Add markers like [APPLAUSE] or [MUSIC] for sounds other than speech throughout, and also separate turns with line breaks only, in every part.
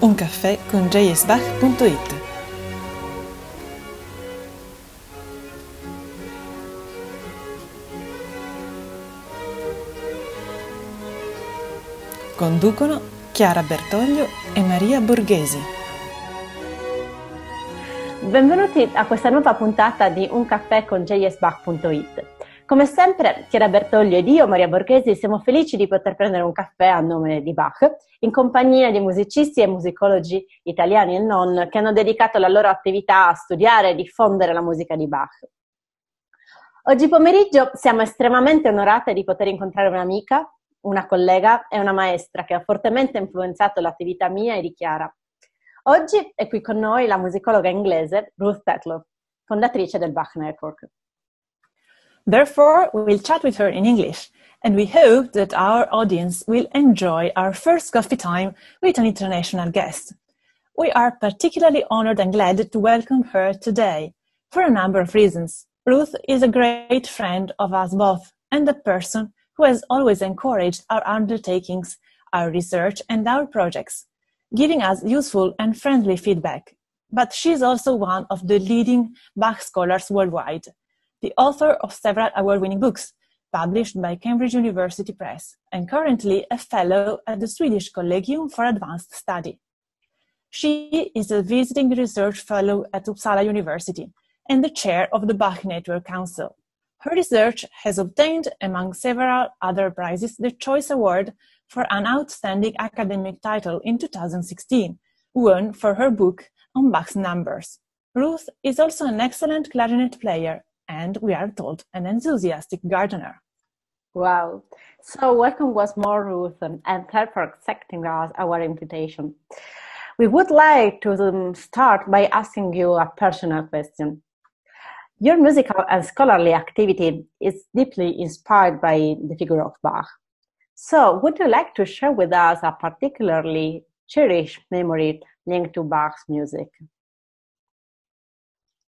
Un caffè con jsbach.it Conducono Chiara Bertoglio e Maria Borghesi.
Benvenuti a questa nuova puntata di Un caffè con jsbach.it. Come sempre, Chiara Bertoglio ed io, Maria Borghesi, siamo felici di poter prendere un caffè a nome di Bach, in compagnia di musicisti e musicologi italiani e non, che hanno dedicato la loro attività a studiare e diffondere la musica di Bach. Oggi pomeriggio siamo estremamente onorate di poter incontrare un'amica, una collega e una maestra che ha fortemente influenzato l'attività mia e di Chiara. Oggi è qui con noi la musicologa inglese Ruth Tetlow, fondatrice del Bach Network.
Therefore, we'll chat with her in English, and we hope that our audience will enjoy our first coffee time with an international guest. We are particularly honored and glad to welcome her today for a number of reasons. Ruth is a great friend of us both and a person who has always encouraged our undertakings, our research, and our projects, giving us useful and friendly feedback. But she is also one of the leading Bach scholars worldwide the author of several award-winning books published by Cambridge University Press, and currently a fellow at the Swedish Collegium for Advanced Study. She is a visiting research fellow at Uppsala University and the chair of the Bach Network Council. Her research has obtained, among several other prizes, the Choice Award for an outstanding academic title in 2016, won for her book on Bach's numbers. Ruth is also an excellent clarinet player and we are told an enthusiastic gardener.
Wow. So welcome once more, Ruth, and thank you for accepting us, our invitation. We would like to um, start by asking you a personal question. Your musical and scholarly activity is deeply inspired by the figure of Bach. So, would you like to share with us a particularly cherished memory linked to Bach's music?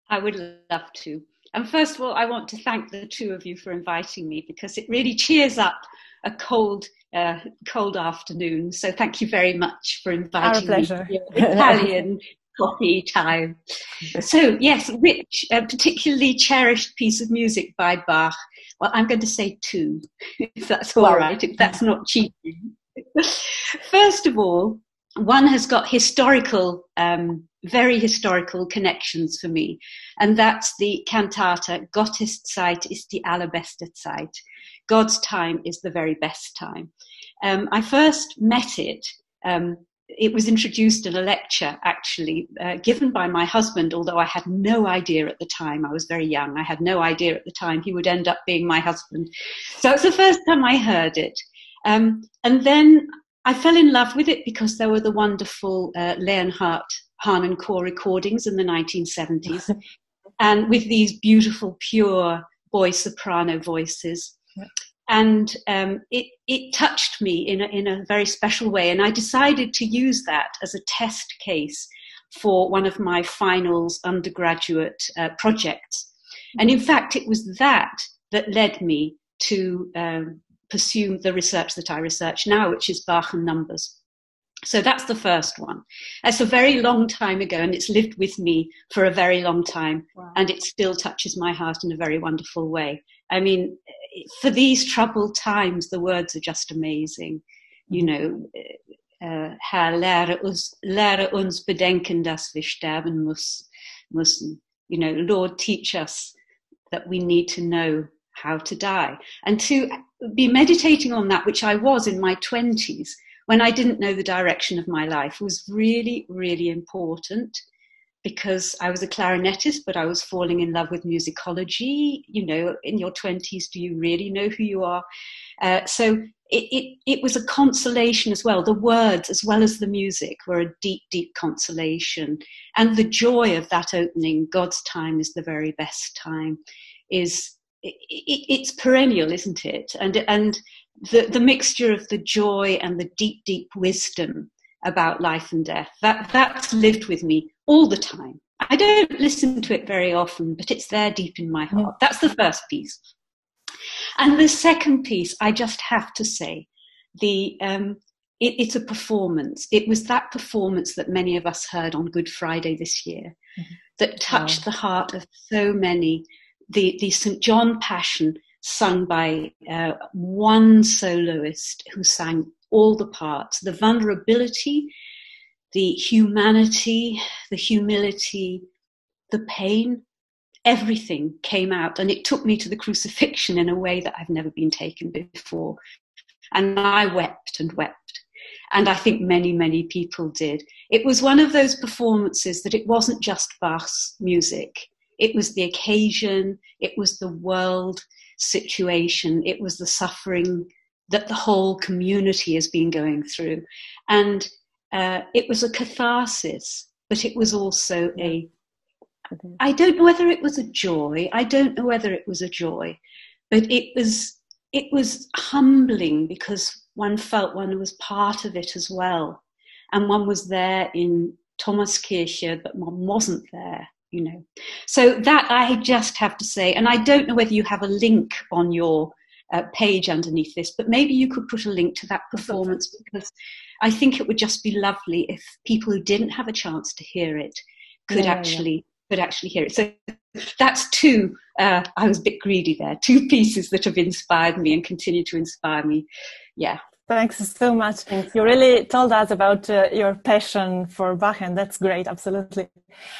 I would love to. And first of all, I want to thank the two of you for inviting me because it really cheers up a cold, uh, cold afternoon. So thank you very much for inviting
Our pleasure.
me to [LAUGHS] Italian coffee time. So yes, which a particularly cherished piece of music by Bach? Well, I'm going to say two, [LAUGHS] if that's all right, if that's not cheating. [LAUGHS] First of all, one has got historical, um, very historical connections for me, and that's the cantata Gottes Zeit ist die allerbeste Zeit. God's time is the very best time. Um, I first met it. Um, it was introduced in a lecture, actually, uh, given by my husband, although I had no idea at the time. I was very young. I had no idea at the time he would end up being my husband. So it's the first time I heard it. Um, and then I fell in love with it because there were the wonderful uh, Leonhardt Core recordings in the 1970s, [LAUGHS] and with these beautiful, pure boy soprano voices. And um, it, it touched me in a, in a very special way, and I decided to use that as a test case for one of my finals undergraduate uh, projects. And in fact, it was that that led me to um, pursue the research that I research now, which is Bach and numbers. So that's the first one. That's a very long time ago, and it's lived with me for a very long time, wow. and it still touches my heart in a very wonderful way. I mean, for these troubled times, the words are just amazing. You know, uh, Herr, lehre uns, lehre uns bedenken, dass wir sterben muss, müssen. You know, Lord, teach us that we need to know how to die. And to be meditating on that, which I was in my 20s, when I didn't know the direction of my life, was really, really important because I was a clarinetist, but I was falling in love with musicology. You know, in your 20s, do you really know who you are? Uh, so it, it, it was a consolation as well. The words, as well as the music, were a deep, deep consolation. And the joy of that opening, God's time is the very best time, is it, it's perennial, isn't it? And and the the mixture of the joy and the deep, deep wisdom about life and death that that's lived with me all the time. I don't listen to it very often, but it's there deep in my heart. That's the first piece. And the second piece, I just have to say, the um, it, it's a performance. It was that performance that many of us heard on Good Friday this year mm-hmm. that touched wow. the heart of so many. The, the St. John Passion, sung by uh, one soloist who sang all the parts, the vulnerability, the humanity, the humility, the pain, everything came out. And it took me to the crucifixion in a way that I've never been taken before. And I wept and wept and I think many, many people did. It was one of those performances that it wasn't just Bach's music, it was the occasion, it was the world situation, it was the suffering that the whole community has been going through. And uh, it was a catharsis, but it was also a I don't know whether it was a joy. I don't know whether it was a joy, but it was it was humbling because one felt one was part of it as well. And one was there in Thomaskirche, but one wasn't there, you know. So that I just have to say, and I don't know whether you have a link on your uh, page underneath this, but maybe you could put a link to that performance because I think it would just be lovely if people who didn't have a chance to hear it could yeah, actually yeah. could actually hear it. So that's two. Uh, I was a bit greedy there. Two pieces that have inspired me and continue to inspire me. Yeah.
Thanks so much. You really told us about uh, your passion for Bach, and that's great, absolutely.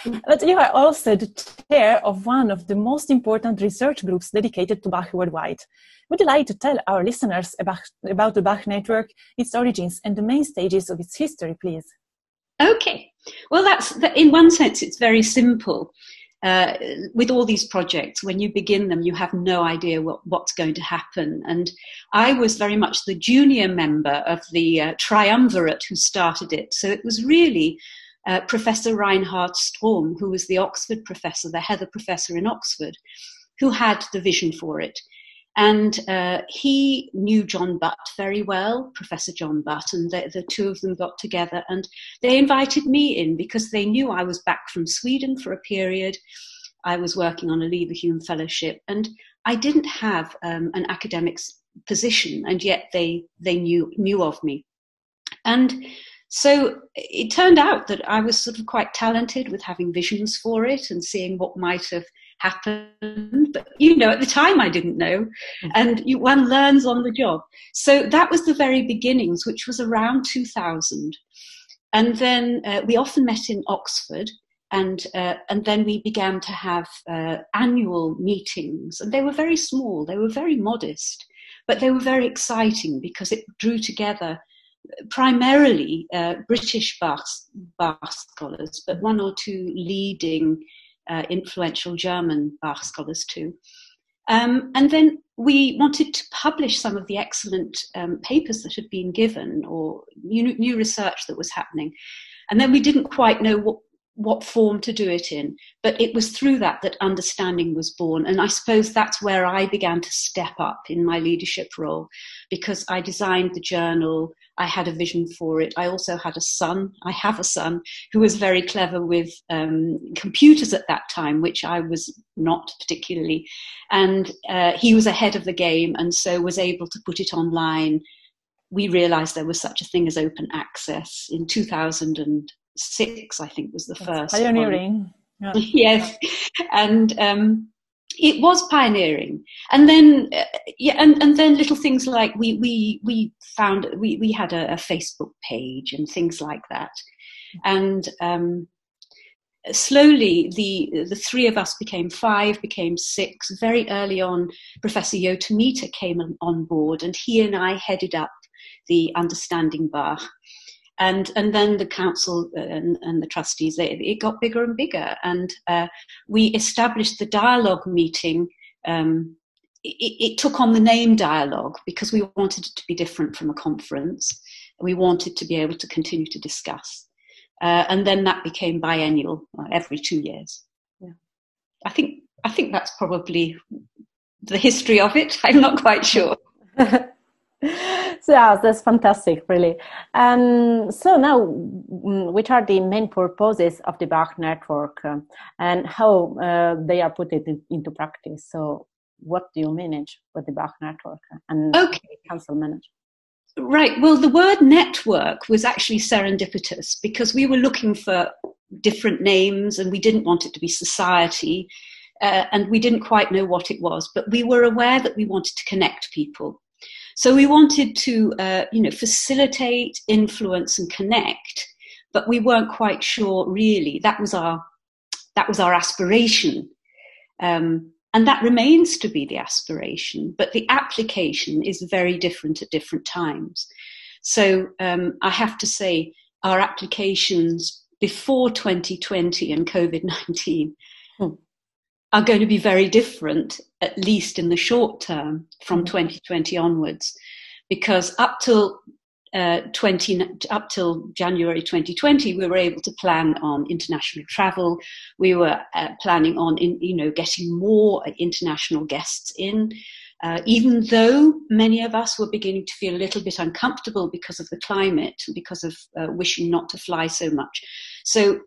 But you are also the chair of one of the most important research groups dedicated to Bach worldwide. Would you like to tell our listeners about, about the Bach Network, its origins, and the main stages of its history, please?
Okay. Well, that's in one sense, it's very simple uh, with all these projects, when you begin them, you have no idea what, what's going to happen. And I was very much the junior member of the uh, triumvirate who started it. So it was really uh, Professor Reinhard Strohm, who was the Oxford professor, the Heather professor in Oxford, who had the vision for it. And uh, he knew John Butt very well, Professor John Butt, and the, the, two of them got together and they invited me in because they knew I was back from Sweden for a period. I was working on a Leverhulme Fellowship and I didn't have um, an academic position, and yet they, they knew, knew of me. And so it turned out that I was sort of quite talented with having visions for it and seeing what might have happened. But, you know, at the time I didn't know. Mm-hmm. And you, one learns on the job. So that was the very beginnings, which was around 2000. And then uh, we often met in Oxford. And, uh, and then we began to have uh, annual meetings. And they were very small, they were very modest, but they were very exciting because it drew together primarily uh, British Bach, Bach scholars, but one or two leading uh, influential German Bach scholars too. Um, and then we wanted to publish some of the excellent um, papers that had been given or new, new research that was happening. And then we didn't quite know what, what form to do it in. But it was through that that understanding was born. And I suppose that's where I began to step up in my leadership role because I designed the journal, I had a vision for it. I also had a son. I have a son who was very clever with um, computers at that time, which I was not particularly. And uh, he was ahead of the game and so was able to put it online. We realized there was such a thing as open access in 2006, I think was the That's first.
Pioneering.
Yeah. [LAUGHS] yes. And um, it was pioneering and then uh, yeah and, and then little things like we we we found we we had a, a facebook page and things like that and um, slowly the the three of us became five became six very early on professor Yo Tomita came on board and he and i headed up the understanding bach and and then the council uh, and, and the trustees they, it got bigger and bigger. And uh, we established the dialogue meeting um, it, it, took on the name dialogue because we wanted it to be different from a conference. We wanted to be able to continue to discuss. Uh, and then that became biennial uh, every two years. Yeah. i think i think that's probably the history of it. [LAUGHS] I'm not quite sure [LAUGHS] [LAUGHS]
so yeah, that's fantastic, really. Um, so now, mm, which are the main purposes of the Bach network uh, and how uh, they are put it in, into practice? So, what do you manage with the Bach network and
okay.
council manage?
Right. Well, the word network was actually serendipitous because we were looking for different names and we didn't want it to be society uh, and we didn't quite know what it was, but we were aware that we wanted to connect people. So we wanted to, uh, you know, facilitate, influence, and connect, but we weren't quite sure really. That was our that was our aspiration. Um, and that remains to be the aspiration, but the application is very different at different times. So um, I have to say, our applications before 2020 and COVID 19 hmm. are going to be very different, at least in the short term, from 2020 hmm. onwards. Because up till uh, 20, up till January 2020, we were able to plan on international travel. We were uh, planning on, in, you know, getting more international guests in. Uh, even though many of us were beginning to feel a little bit uncomfortable because of the climate, because of uh, wishing not to fly so much. So,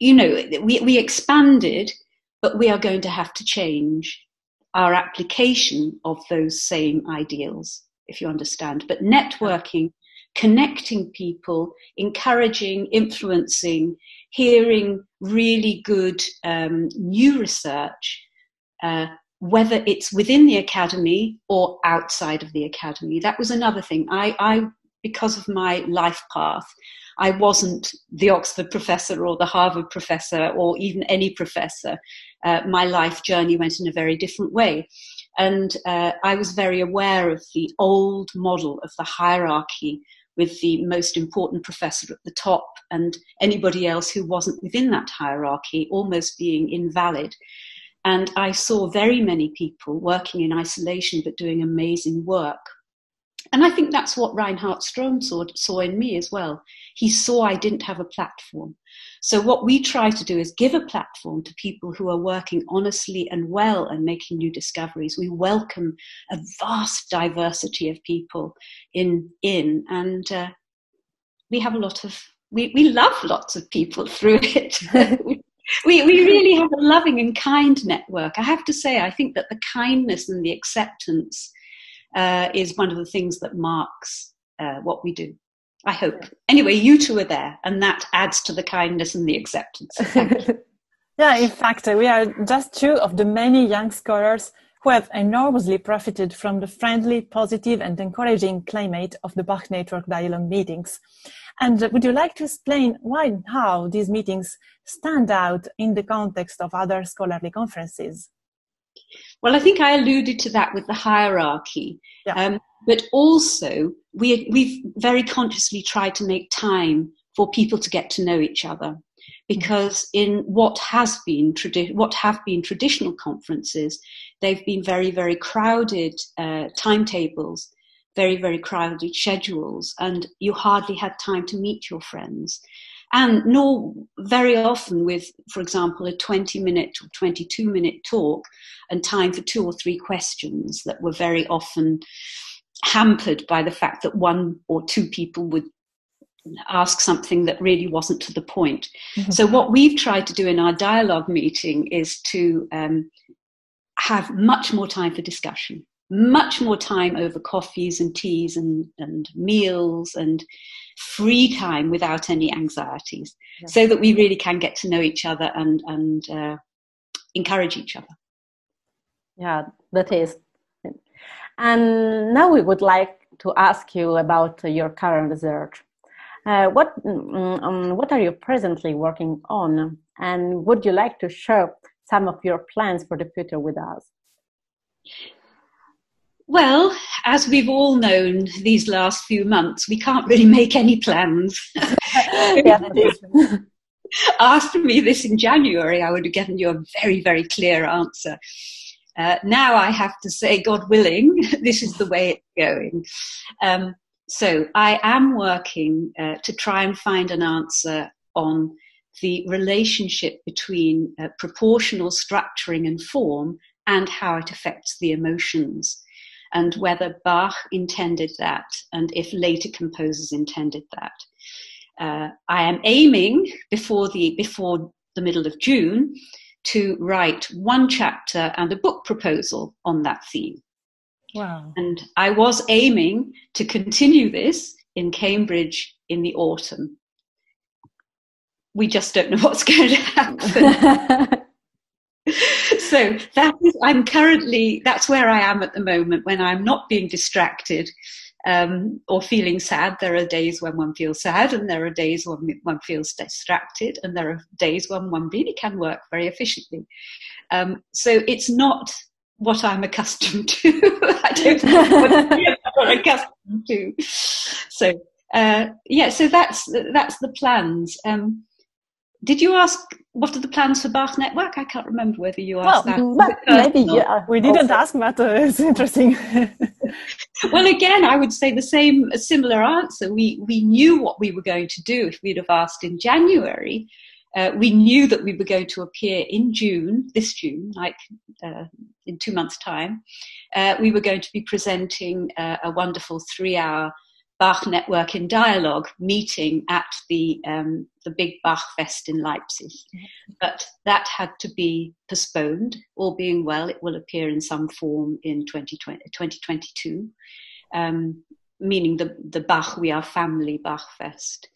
you know, we, we expanded, but we are going to have to change our application of those same ideals, if you understand. But networking connecting people, encouraging, influencing, hearing really good um, new research, uh, whether it's within the academy or outside of the academy. That was another thing. I, I because of my life path, I wasn't the Oxford professor or the Harvard professor or even any professor. Uh, my life journey went in a very different way. And uh, I was very aware of the old model of the hierarchy with the most important professor at the top and anybody else who wasn't within that hierarchy almost being invalid. And I saw very many people working in isolation but doing amazing work. And I think that's what Reinhard Strohm saw, saw in me as well. He saw I didn't have a platform. So, what we try to do is give a platform to people who are working honestly and well and making new discoveries. We welcome a vast diversity of people in, in and uh, we have a lot of, we, we love lots of people [LAUGHS] through it. [LAUGHS] we, we really have a loving and kind network. I have to say, I think that the kindness and the acceptance uh, is one of the things that marks uh, what we do. I hope. Anyway, you two are there, and that adds to the kindness and the acceptance. [LAUGHS]
yeah, in fact, we are just two of the many young scholars who have enormously profited from the friendly, positive, and encouraging climate of the Bach Network Dialogue meetings. And would you like to explain why and how these meetings stand out in the context of other scholarly conferences?
Well, I think I alluded to that with the hierarchy. Yeah. Um, but also, we, we've very consciously tried to make time for people to get to know each other. Because in what has been tradi- what have been traditional conferences, they've been very very crowded uh, timetables, very very crowded schedules, and you hardly had time to meet your friends and nor very often with, for example, a 20 minute or 22 minute talk and time for two or three questions that were very often hampered by the fact that one or two people would ask something that really wasn't to the point. Mm-hmm. So, what we've tried to do in our dialogue meeting is to um, have much more time for discussion, much more time over coffees and teas and, and meals and free time without any anxieties, yeah. so that we really can get to know each other and, and uh, encourage each other.
Yeah, that is and now we would like to ask you about your current research. Uh, what, mm, um, what are you presently working on? And would you like to share some of your plans for the future with us?
Well, as we've all known these last few months, we can't really make any plans. [LAUGHS] yeah, Asked [LAUGHS] me this in January, I would have given you a very, very clear answer. Uh, now I have to say, God willing, [LAUGHS] this is the way it's going. Um, so I am working uh, to try and find an answer on the relationship between uh, proportional structuring and form and how it affects the emotions, and whether Bach intended that, and if later composers intended that. Uh, I am aiming before the before the middle of June to write one chapter and a book proposal on that theme.
Wow.
And I was aiming to continue this in Cambridge in the autumn. We just don't know [LAUGHS] what's going to happen. [LAUGHS] so that is, I'm currently, that's where I am at the moment when I'm not being distracted um, or feeling sad. There are days when one feels sad, and there are days when one feels distracted, and there are days when one really can work very efficiently. Um, so it's not what I'm accustomed to. [LAUGHS] I don't know what I'm [LAUGHS] accustomed to. So uh, yeah, so that's that's the plans. Um, did you ask what are the plans for Bach Network? I can't remember whether you asked well, that.
Maybe yeah.
We didn't also. ask, but uh, it's interesting. [LAUGHS]
well, again, I would say the same, a similar answer. We we knew what we were going to do if we'd have asked in January. Uh, we knew that we were going to appear in June, this June, like uh, in two months' time. Uh, we were going to be presenting uh, a wonderful three-hour Bach Network in Dialogue meeting at the um, the big Bach Fest in Leipzig, but that had to be postponed. All being well, it will appear in some form in 2020, 2022, um, meaning the the Bach We Are Family Bach Fest.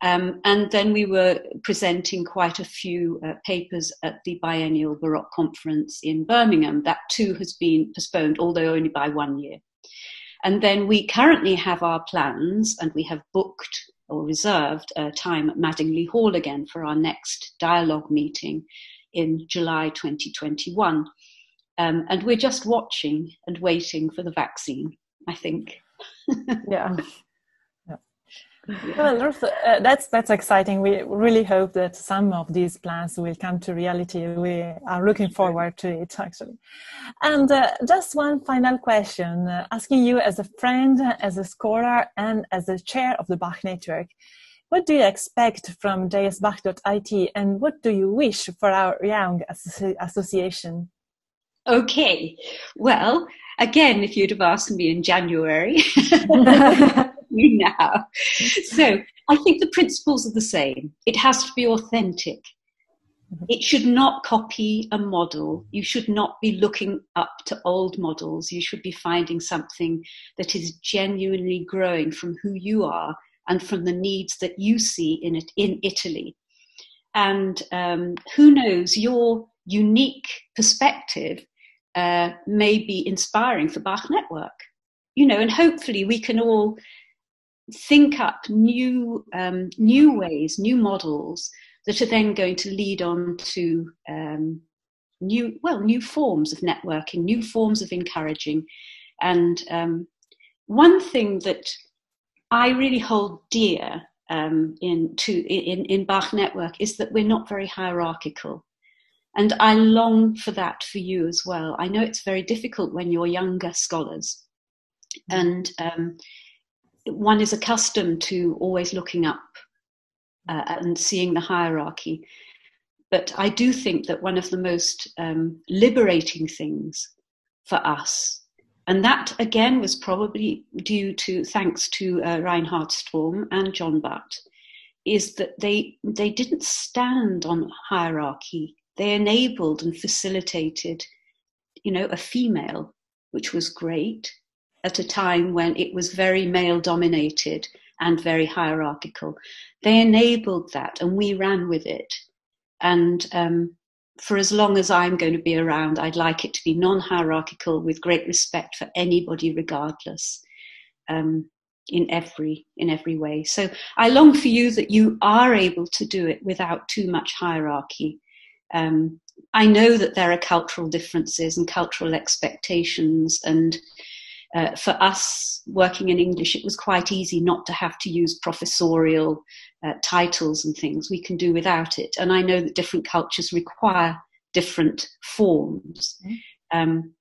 Um, and then we were presenting quite a few uh, papers at the biennial Baroque conference in Birmingham. That too has been postponed, although only by one year. And then we currently have our plans and we have booked or reserved a time at Madingley Hall again for our next dialogue meeting in July 2021. Um, and we're just watching and waiting for the vaccine, I think. [LAUGHS]
yeah.
Well, Ruth, uh, that's that's exciting. We really hope that some of these plans will come to reality. We are looking forward to it, actually. And uh, just one final question, uh, asking you as a friend, as a scholar, and as the chair of the Bach Network, what do you expect from jsbach.it, and what do you wish for our young association?
Okay, well, again, if you'd have asked me in January. [LAUGHS] [LAUGHS] you [LAUGHS] now. So I think the principles are the same. It has to be authentic. Mm-hmm. It should not copy a model. You should not be looking up to old models. You should be finding something that is genuinely growing from who you are and from the needs that you see in it in Italy. And um, who knows, your unique perspective uh, may be inspiring for Bach Network. You know, and hopefully we can all think up new um, new ways, new models that are then going to lead on to um, new well new forms of networking, new forms of encouraging, and um, one thing that I really hold dear um, in to in in Bach Network is that we're not very hierarchical. And I long for that for you as well. I know it's very difficult when you're younger scholars. And um, one is accustomed to always looking up uh, and seeing the hierarchy. But I do think that one of the most um, liberating things for us, and that again was probably due to thanks to uh, Reinhard Strohm and John Butt, is that they they didn't stand on hierarchy. They enabled and facilitated, you know, a female, which was great, at a time when it was very male dominated and very hierarchical. They enabled that and we ran with it. And um, for as long as I'm going to be around, I'd like it to be non hierarchical with great respect for anybody, regardless. Um, in every in every way so i long for you that you are able to do it without too much hierarchy um, i know that there are cultural differences and cultural expectations and uh, for us working in English, it was quite easy not to have to use professorial uh, titles and things. We can do without it. And I know that different cultures require different forms. Mm-hmm. Um,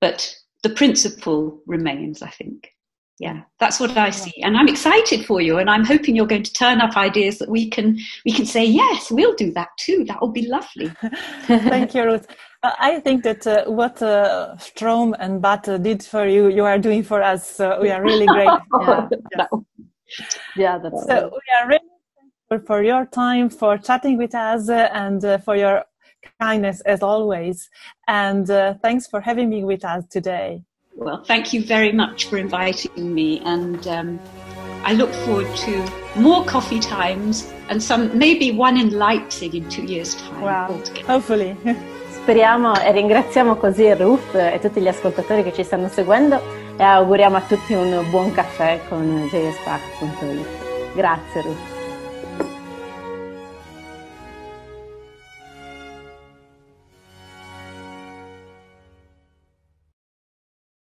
but the principle remains, I think yeah that's what i see. And i'm excited for you and i'm hoping you're going to turn up ideas that we can we can say yes we'll do that too. That will be lovely. [LAUGHS]
Thank you ruth. Uh, i think that uh, what uh, Strohm and Butt did for you you are doing for us uh, we are really great. [LAUGHS]
Yeah, yeah. yeah that's
so we are really thankful for your time for chatting with us uh, and uh, for your kindness as always. And thanks for having me with us today
Well, thank you very much for inviting me, and um, I look forward to more coffee times and some maybe one in Leipzig in two years' time.
Wow, hopefully. [LAUGHS]
Speriamo e ringraziamo così Ruth e tutti gli ascoltatori che ci stanno seguendo e auguriamo a tutti un buon caffè con jsbach.it. Grazie Ruth.